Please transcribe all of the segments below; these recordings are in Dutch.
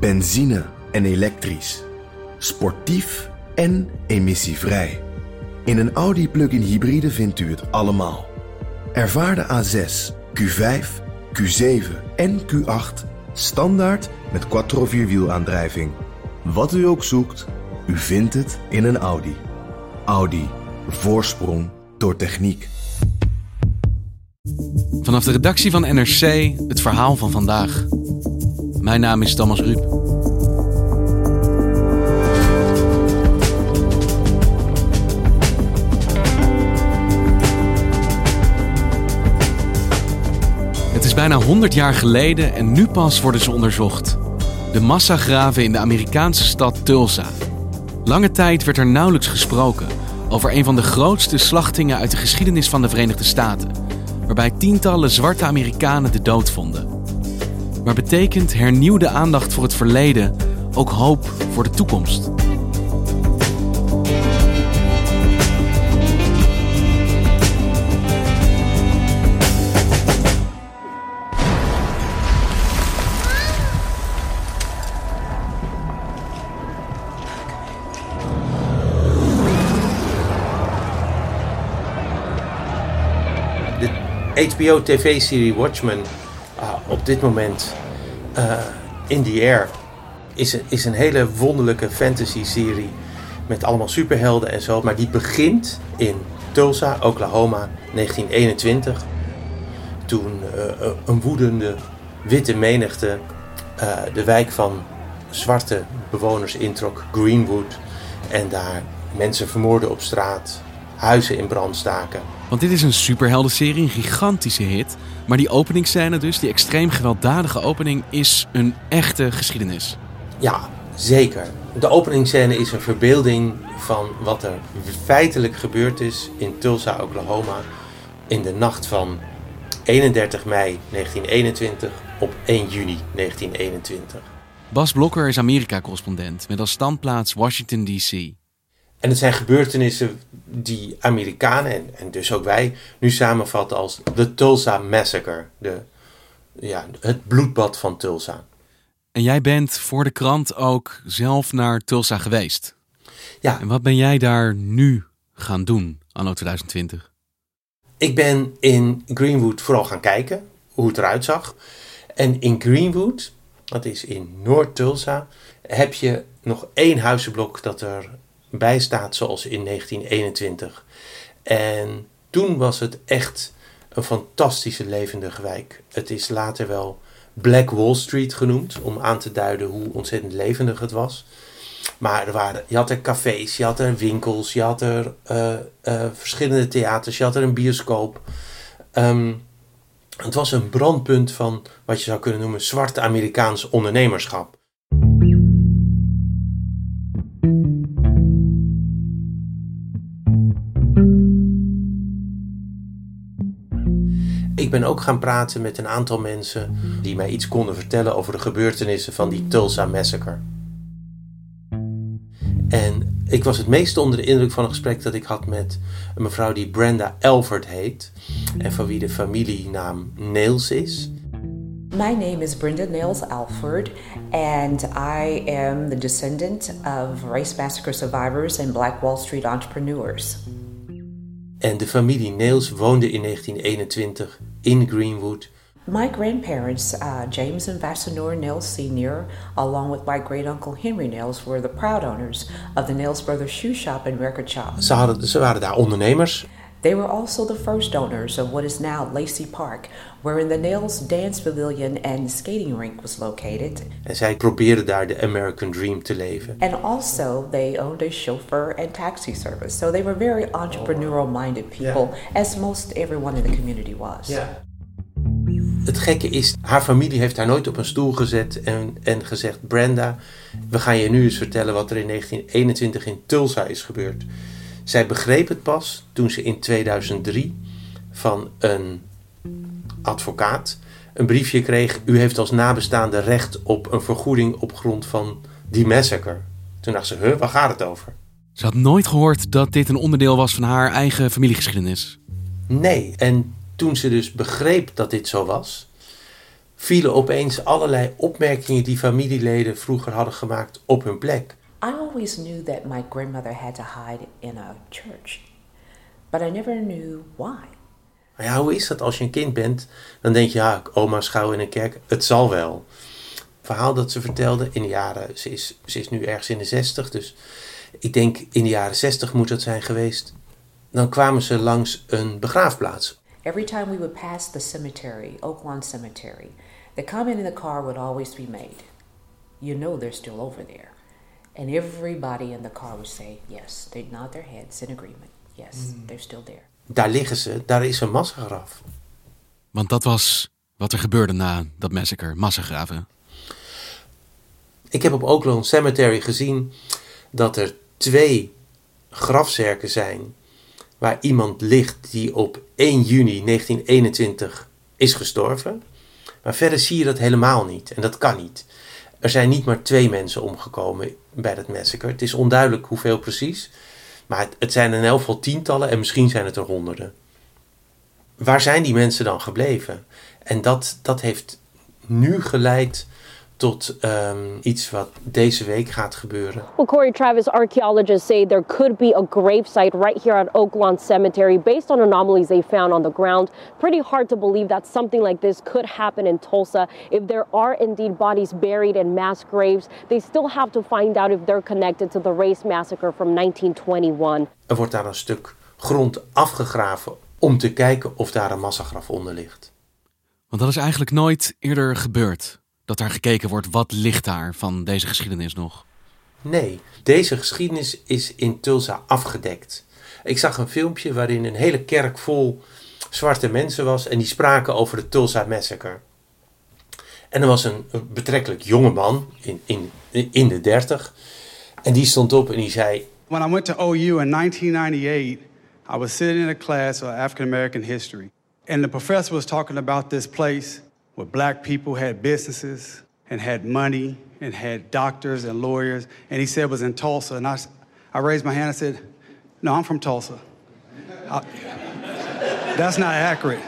Benzine en elektrisch. Sportief en emissievrij. In een Audi plug-in hybride vindt u het allemaal. Ervaar de A6, Q5, Q7 en Q8 standaard met quattro vierwielaandrijving. Wat u ook zoekt, u vindt het in een Audi. Audi. Voorsprong door techniek. Vanaf de redactie van NRC het verhaal van vandaag. Mijn naam is Thomas Ruip. Het is bijna 100 jaar geleden en nu pas worden ze onderzocht. De massagraven in de Amerikaanse stad Tulsa. Lange tijd werd er nauwelijks gesproken over een van de grootste slachtingen uit de geschiedenis van de Verenigde Staten, waarbij tientallen zwarte Amerikanen de dood vonden. Maar betekent hernieuwde aandacht voor het verleden ook hoop voor de toekomst? HBO tv-serie Watchmen uh, op dit moment uh, in the air is is een hele wonderlijke fantasy-serie met allemaal superhelden en zo. Maar die begint in Tulsa, Oklahoma, 1921. Toen uh, een woedende witte menigte de wijk van zwarte bewoners introk, Greenwood. En daar mensen vermoorden op straat, huizen in brand staken. Want dit is een superheldenserie, een gigantische hit. Maar die openingsscène dus, die extreem gewelddadige opening, is een echte geschiedenis. Ja, zeker. De openingsscène is een verbeelding van wat er feitelijk gebeurd is in Tulsa, Oklahoma. In de nacht van 31 mei 1921 op 1 juni 1921. Bas Blokker is Amerika-correspondent met als standplaats Washington, D.C. En het zijn gebeurtenissen die Amerikanen en, en dus ook wij nu samenvatten als de Tulsa Massacre. De, ja, het bloedbad van Tulsa. En jij bent voor de krant ook zelf naar Tulsa geweest. Ja. En wat ben jij daar nu gaan doen, anno 2020? Ik ben in Greenwood vooral gaan kijken hoe het eruit zag. En in Greenwood, dat is in Noord-Tulsa, heb je nog één huizenblok dat er bij staat zoals in 1921. En toen was het echt een fantastische levendige wijk. Het is later wel Black Wall Street genoemd, om aan te duiden hoe ontzettend levendig het was. Maar er waren, je had er cafés, je had er winkels, je had er uh, uh, verschillende theaters, je had er een bioscoop. Um, het was een brandpunt van wat je zou kunnen noemen zwart Amerikaans ondernemerschap. Ik ben ook gaan praten met een aantal mensen die mij iets konden vertellen over de gebeurtenissen van die Tulsa Massacre. En ik was het meest onder de indruk van een gesprek dat ik had met een mevrouw die Brenda Elford heet. En van wie de familienaam Nails is. My name is Brenda Nails Alford, and I am the descendant of race massacre survivors and Black Wall Street entrepreneurs. En de familie Nails woonde in 1921 in Greenwood. My grandparents, uh, James and Vassanor Nails Sr., along with my great uncle Henry Nails, were the proud owners of the Nails Brothers Shoe Shop and Record Shop. Ze, hadden, ze waren daar ondernemers. They were also the first owners of what is now Lacey Park, wherein the Nails Dance Pavilion and skating rink was located. En zij probeerden daar de American Dream te leven. And also, they owned a chauffeur and taxi service. So they were very entrepreneurial minded people, yeah. as most everyone in the community was. Yeah. Het gekke is, haar familie heeft haar nooit op een stoel gezet en, en gezegd: Brenda, we gaan je nu eens vertellen wat er in 1921 in Tulsa is gebeurd. Zij begreep het pas toen ze in 2003 van een advocaat een briefje kreeg: U heeft als nabestaande recht op een vergoeding op grond van die massacre. Toen dacht ze: Huh, waar gaat het over? Ze had nooit gehoord dat dit een onderdeel was van haar eigen familiegeschiedenis. Nee, en toen ze dus begreep dat dit zo was, vielen opeens allerlei opmerkingen die familieleden vroeger hadden gemaakt op hun plek. I always knew that my grandmother had to hide in a church, but I never knew why. Maar ja, hoe is dat als je een kind bent? Dan denk je, ja, oma schouw in een kerk, het zal wel. Het verhaal dat ze vertelde in de jaren, ze is, ze is nu ergens in de zestig, dus ik denk in de jaren zestig moet dat zijn geweest. Dan kwamen ze langs een begraafplaats. Every time we would pass the cemetery, Oaklawn Cemetery, the comment in the car would always be made, You know they're still over there. And everybody in the car would say, Yes. They'd nod their heads in agreement. Yes, they're still there. Daar liggen ze, daar is een massagraf. Want dat was wat er gebeurde na dat massacre, massagraven. Ik heb op Oaklawn Cemetery gezien dat er twee grafzerken zijn waar iemand ligt die op 1 juni 1921 is gestorven. Maar verder zie je dat helemaal niet en dat kan niet. Er zijn niet maar twee mensen omgekomen bij dat massacre. Het is onduidelijk hoeveel precies, maar het, het zijn in elk geval tientallen en misschien zijn het er honderden. Waar zijn die mensen dan gebleven? En dat, dat heeft nu geleid tot um, iets wat deze week gaat gebeuren. Well, Corey Travis, archaeologists say there could be a gravesite right here at Oaklawn Cemetery based on anomalies they found on the ground. Pretty hard to believe that something like this could happen in Tulsa. If there are indeed bodies buried in mass graves, they still have to find out if they're connected to the race massacre from 1921. Er wordt daar een stuk grond afgegraven om te kijken of daar een massagraf onder ligt. Want dat is eigenlijk nooit eerder gebeurd. Dat daar gekeken wordt wat ligt daar van deze geschiedenis nog. Nee, deze geschiedenis is in Tulsa afgedekt. Ik zag een filmpje waarin een hele kerk vol zwarte mensen was en die spraken over de Tulsa Massacre. En er was een, betrekkelijk jonge man in, in, in de dertig en die stond op en die zei... When I went to OU in 1998, I was sitting in a class of African American history. And the professor was talking about this place where black people had businesses and had money and had doctors and lawyers. And he said it was in Tulsa. And I, I raised my hand and said, No, I'm from Tulsa. I, that's not accurate.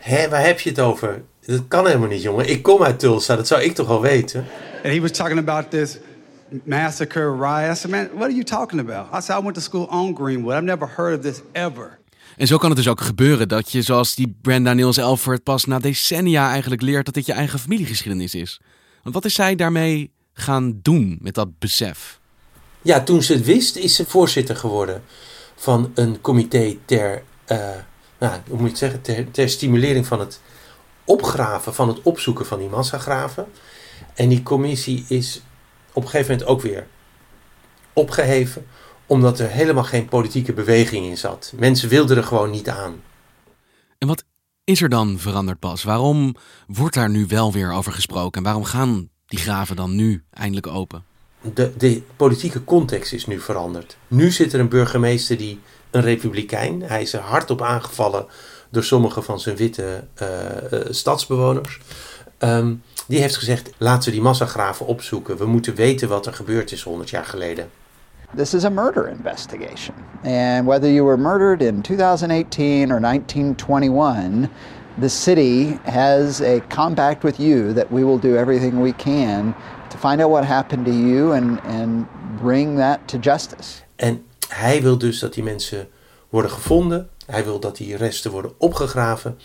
Hé, waar heb je het over? Dat kan helemaal niet, jongen. Ik kom uit Tulsa, dat zou ik toch wel weten? And he was talking about this massacre riot. I said, Man, what are you talking about? I said, I went to school on Greenwood. I've never heard of this ever. En zo kan het dus ook gebeuren dat je, zoals die Brenda Niels Elford, pas na decennia eigenlijk leert dat dit je eigen familiegeschiedenis is. Want wat is zij daarmee gaan doen met dat besef? Ja, toen ze het wist, is ze voorzitter geworden van een comité ter, uh, nou, hoe moet je zeggen, ter, ter stimulering van het opgraven, van het opzoeken van die massagraven. En die commissie is op een gegeven moment ook weer opgeheven, omdat er helemaal geen politieke beweging in zat. Mensen wilden er gewoon niet aan. En wat is er dan veranderd pas? Waarom wordt daar nu wel weer over gesproken? En waarom gaan die graven dan nu eindelijk open? De, de politieke context is nu veranderd. Nu zit er een burgemeester die een republikein. Hij is er hardop aangevallen door sommige van zijn witte uh, uh, stadsbewoners. Um, die heeft gezegd: laten we die massagraven opzoeken. We moeten weten wat er gebeurd is 100 jaar geleden. This is a murder investigation. And whether you were murdered in 2018 or 1921, the city has a compact with you that we will do everything we can to find out what happened to you and, and bring that to justice. En hij wil dus dat die mensen worden gevonden. Hij wil dat die resten worden opgegraven.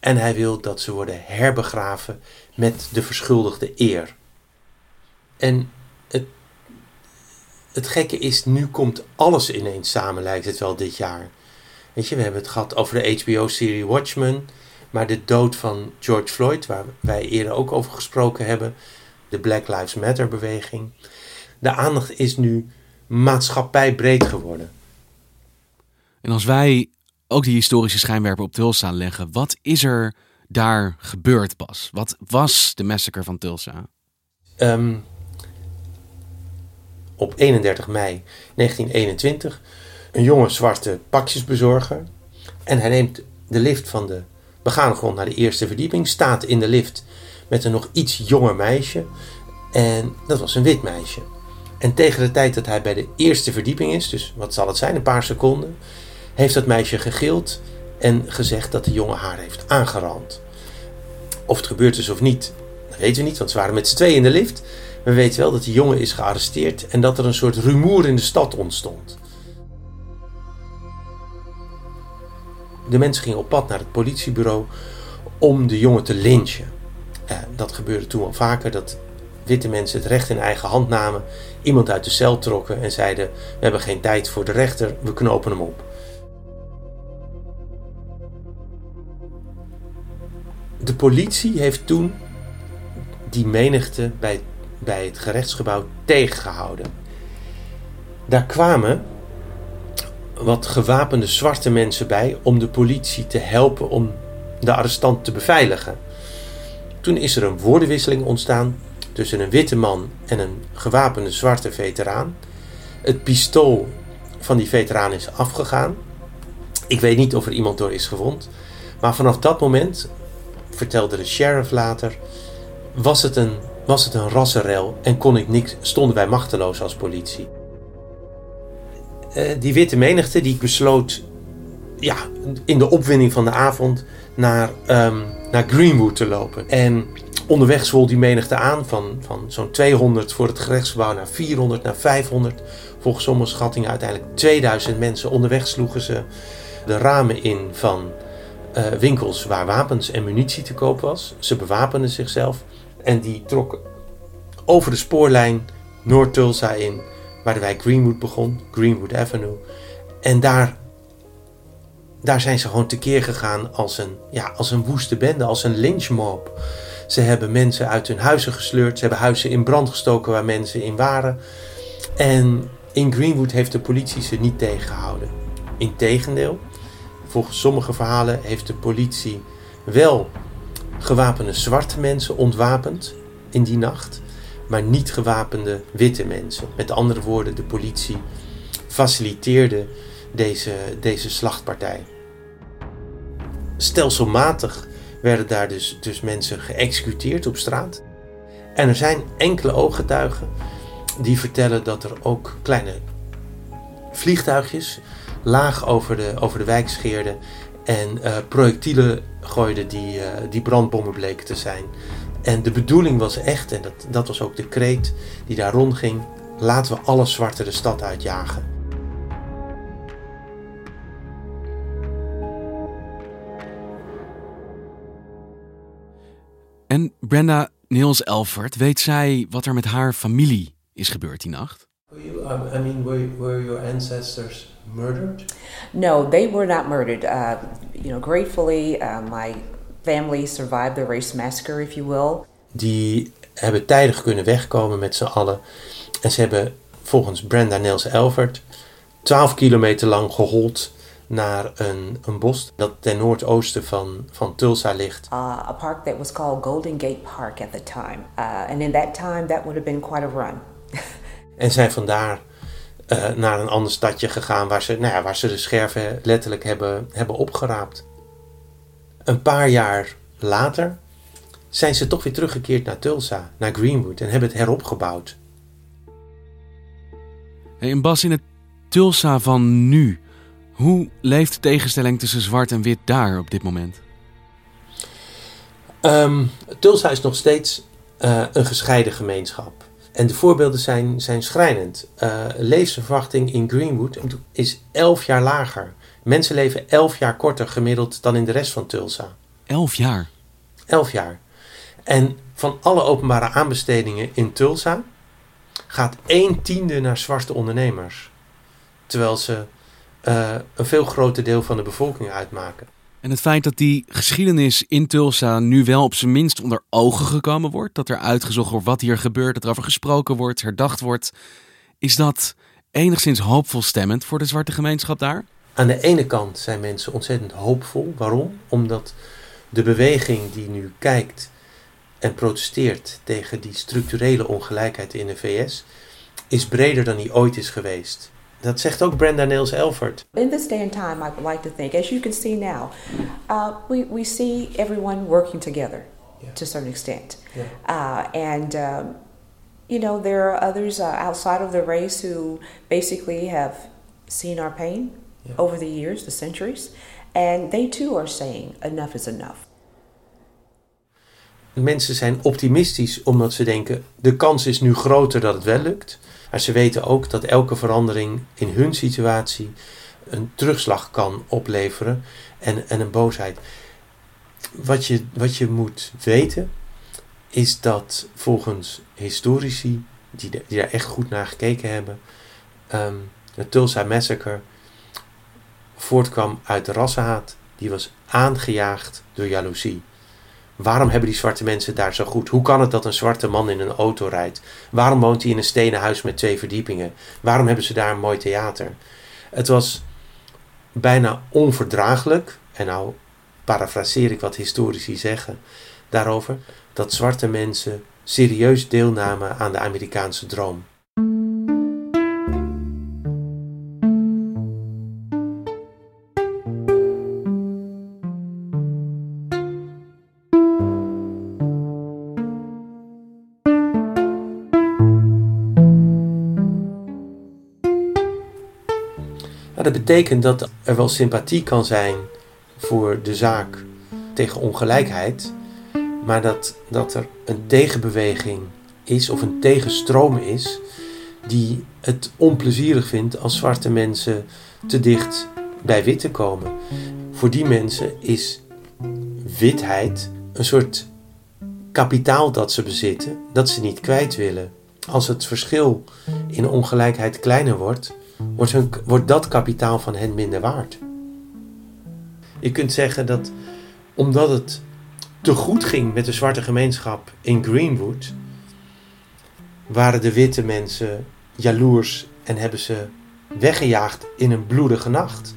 En hij wil dat ze worden herbegraven met de verschuldigde eer. En het gekke is, nu komt alles ineens samen, lijkt het wel dit jaar. Weet je, we hebben het gehad over de HBO-serie Watchmen. Maar de dood van George Floyd, waar wij eerder ook over gesproken hebben. De Black Lives Matter-beweging. De aandacht is nu maatschappijbreed geworden. En als wij ook die historische schijnwerper op Tulsa leggen, wat is er daar gebeurd pas? Wat was de massacre van Tulsa? Um, op 31 mei 1921 een jonge zwarte pakjesbezorger. En hij neemt de lift van de begane grond naar de eerste verdieping, staat in de lift met een nog iets jonger meisje. En dat was een wit meisje. En tegen de tijd dat hij bij de eerste verdieping is, dus wat zal het zijn, een paar seconden, heeft dat meisje gegild en gezegd dat de jongen haar heeft aangerand. Of het gebeurd is of niet, dat weten we niet, want ze waren met z'n tweeën in de lift. We weten wel dat die jongen is gearresteerd en dat er een soort rumoer in de stad ontstond. De mensen gingen op pad naar het politiebureau om de jongen te lynchen. Eh, dat gebeurde toen al vaker, dat witte mensen het recht in eigen hand namen, iemand uit de cel trokken en zeiden: We hebben geen tijd voor de rechter, we knopen hem op. De politie heeft toen die menigte bij, bij het gerechtsgebouw tegengehouden. Daar kwamen wat gewapende zwarte mensen bij om de politie te helpen om de arrestant te beveiligen. Toen is er een woordenwisseling ontstaan tussen een witte man en een gewapende zwarte veteraan. Het pistool van die veteraan is afgegaan. Ik weet niet of er iemand door is gewond. Maar vanaf dat moment, vertelde de sheriff later, was het een, was het een rassenrel en kon ik niks, stonden wij machteloos als politie. Uh, die witte menigte die besloot ja, in de opwinding van de avond naar, um, naar Greenwood te lopen. En onderweg zwol die menigte aan van, van zo'n 200 voor het gerechtsgebouw naar 400 naar 500. Volgens sommige schattingen uiteindelijk 2000 mensen. Onderweg sloegen ze de ramen in van uh, winkels waar wapens en munitie te koop was. Ze bewapenden zichzelf en die trokken over de spoorlijn Noord-Tulsa in, waar de wijk Greenwood begon, Greenwood Avenue. En daar daar zijn ze gewoon tekeer gegaan als een, ja, als een woeste bende, als een lynchmob. Ze hebben mensen uit hun huizen gesleurd. Ze hebben huizen in brand gestoken waar mensen in waren. En in Greenwood heeft de politie ze niet tegengehouden. Integendeel, volgens sommige verhalen heeft de politie wel gewapende zwarte mensen ontwapend in die nacht, maar niet gewapende witte mensen. Met andere woorden, de politie faciliteerde deze, deze slachtpartij. Stelselmatig werden daar dus, dus mensen geëxecuteerd op straat. En er zijn enkele ooggetuigen die vertellen dat er ook kleine vliegtuigjes laag over de, over de wijk scheerden en uh, projectielen gooiden die, uh, die brandbommen bleken te zijn. En de bedoeling was echt, en dat, dat was ook de kreet die daar rondging, laten we alle zwarte de stad uitjagen. En Brenda Niels Elfert, weet zij wat er met haar familie is gebeurd die nacht? You, I mean, were, were your ancestors murdered? No, they were not murdered. Uh, you know, gratefully, uh, my family survived the race massacre, if you will. Die hebben tijdig kunnen wegkomen met z'n allen. En ze hebben volgens Brenda Niels Elfert 12 kilometer lang gehold naar een, een bos dat ten noordoosten van, van Tulsa ligt. Uh, a park that was called Golden Gate Park at the time. Uh, and in that time that would have been quite a run. en zijn vandaar uh, naar een ander stadje gegaan waar ze, nou ja, waar ze de scherven letterlijk hebben, hebben opgeraapt. Een paar jaar later zijn ze toch weer teruggekeerd naar Tulsa, naar Greenwood en hebben het heropgebouwd. Hey, en Bas, in het Tulsa van nu, hoe leeft de tegenstelling tussen zwart en wit daar op dit moment? Um, Tulsa is nog steeds uh, een gescheiden gemeenschap. En de voorbeelden zijn, zijn schrijnend. Uh, levensverwachting in Greenwood is 11 jaar lager. Mensen leven 11 jaar korter gemiddeld dan in de rest van Tulsa. 11 jaar? 11 jaar. En van alle openbare aanbestedingen in Tulsa gaat 1 tiende naar zwarte ondernemers. Terwijl ze uh, een veel groter deel van de bevolking uitmaken. En het feit dat die geschiedenis in Tulsa nu wel op zijn minst onder ogen gekomen wordt, dat er uitgezocht wordt wat hier gebeurt, dat er over gesproken wordt, herdacht wordt, is dat enigszins hoopvol stemmend voor de zwarte gemeenschap daar? Aan de ene kant zijn mensen ontzettend hoopvol. Waarom? Omdat de beweging die nu kijkt en protesteert tegen die structurele ongelijkheid in de VS, is breder dan die ooit is geweest. Dat zegt ook Brenda Niels Elford. In this day and time, I would like to think, as you can see now, uh, we, we see everyone working together yeah. to a certain extent. Yeah. Uh, and, um, you know, there are others uh, outside of the race who basically have seen our pain yeah. over the years, the centuries, and they too are saying enough is enough. Mensen zijn optimistisch omdat ze denken: de kans is nu groter dat het wel lukt. Maar ze weten ook dat elke verandering in hun situatie een terugslag kan opleveren en, en een boosheid. Wat je, wat je moet weten is dat volgens historici, die, die daar echt goed naar gekeken hebben, um, de Tulsa Massacre voortkwam uit rassenhaat. Die was aangejaagd door jaloezie. Waarom hebben die zwarte mensen daar zo goed? Hoe kan het dat een zwarte man in een auto rijdt? Waarom woont hij in een stenen huis met twee verdiepingen? Waarom hebben ze daar een mooi theater? Het was bijna onverdraaglijk, en nou parafraseer ik wat historici zeggen daarover, dat zwarte mensen serieus deelnamen aan de Amerikaanse droom. Dat betekent dat er wel sympathie kan zijn voor de zaak tegen ongelijkheid, maar dat, dat er een tegenbeweging is of een tegenstroom is die het onplezierig vindt als zwarte mensen te dicht bij witte komen. Voor die mensen is witheid een soort kapitaal dat ze bezitten, dat ze niet kwijt willen. Als het verschil in ongelijkheid kleiner wordt, wordt, wordt dat kapitaal van hen minder waard. Je kunt zeggen dat omdat het te goed ging met de zwarte gemeenschap in Greenwood, waren de witte mensen jaloers en hebben ze weggejaagd in een bloedige nacht.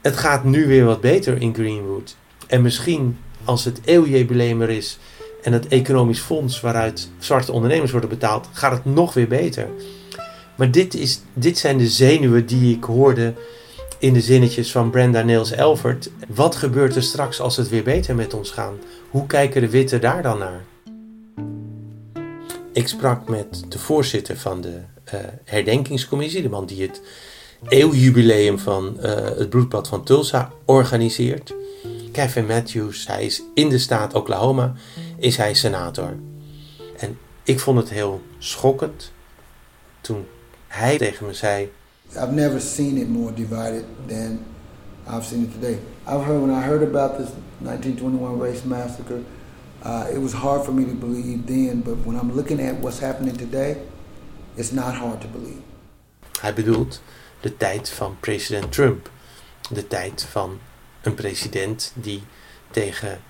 Het gaat nu weer wat beter in Greenwood. En misschien als het eeuwjubileum er is en het economisch fonds waaruit zwarte ondernemers worden betaald, gaat het nog weer beter. Maar dit, is, dit zijn de zenuwen die ik hoorde in de zinnetjes van Brenda Niels Elfert. Wat gebeurt er straks als het weer beter met ons gaat? Hoe kijken de witte daar dan naar? Ik sprak met de voorzitter van de uh, herdenkingscommissie, de man die het eeuwjubileum van uh, het bloedbad van Tulsa organiseert. Kevin Matthews, hij is in de staat Oklahoma, is hij senator. En ik vond het heel schokkend toen hij tegen me zei. I've never seen it more divided than I've seen it today. I've heard when I heard about this 1921 race massacre, uh, it was hard for me to believe then, but when I'm looking at what's happening today, it's not hard to believe. Hij bedoelt de tijd van president Trump. De tijd van een president die tegen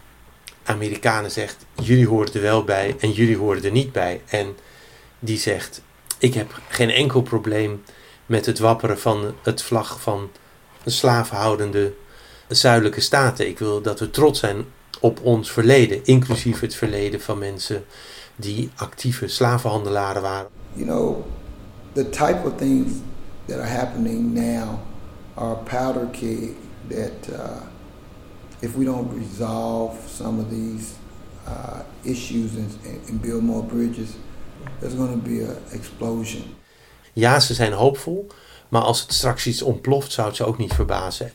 Amerikanen zegt: jullie horen er wel bij en jullie horen er niet bij. En die zegt: ik heb geen enkel probleem met het wapperen van het vlag van de slavenhoudende zuidelijke staten. Ik wil dat we trots zijn op ons verleden, inclusief het verleden van mensen die actieve slavenhandelaren waren. You know, the type of things that are happening now are powder keg that uh, if we don't resolve some of these uh, issues and, and build more bridges, there's going to be an explosion. Ja, ze zijn hoopvol, maar als het straks iets ontploft, zou het ze ook niet verbazen.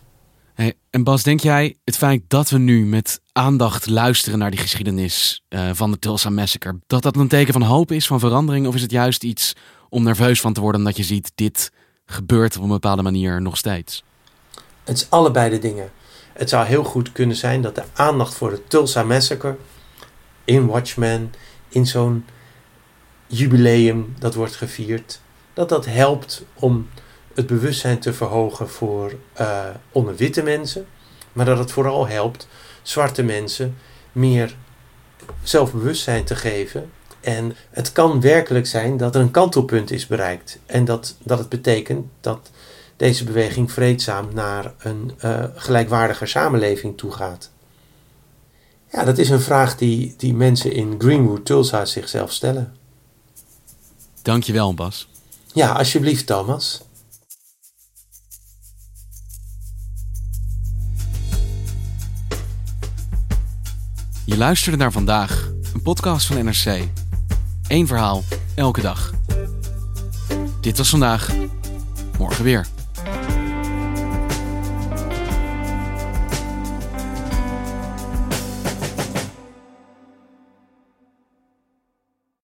Hey, en Bas, denk jij het feit dat we nu met aandacht luisteren naar die geschiedenis uh, van de Tulsa Massacre, dat dat een teken van hoop is, van verandering? Of is het juist iets om nerveus van te worden omdat je ziet dit gebeurt op een bepaalde manier nog steeds? Het is allebei de dingen. Het zou heel goed kunnen zijn dat de aandacht voor de Tulsa Massacre in Watchmen, in zo'n jubileum dat wordt gevierd, dat dat helpt om het bewustzijn te verhogen voor uh, onder witte mensen, maar dat het vooral helpt zwarte mensen meer zelfbewustzijn te geven. En het kan werkelijk zijn dat er een kantelpunt is bereikt. En dat, dat het betekent dat deze beweging vreedzaam naar een uh, gelijkwaardiger samenleving toe gaat. Ja, dat is een vraag die, die mensen in Greenwood, Tulsa zichzelf stellen. Dankjewel, Bas. Ja, alsjeblieft, Thomas. Je luisterde naar vandaag, een podcast van NRC. Eén verhaal, elke dag. Dit was vandaag, morgen weer.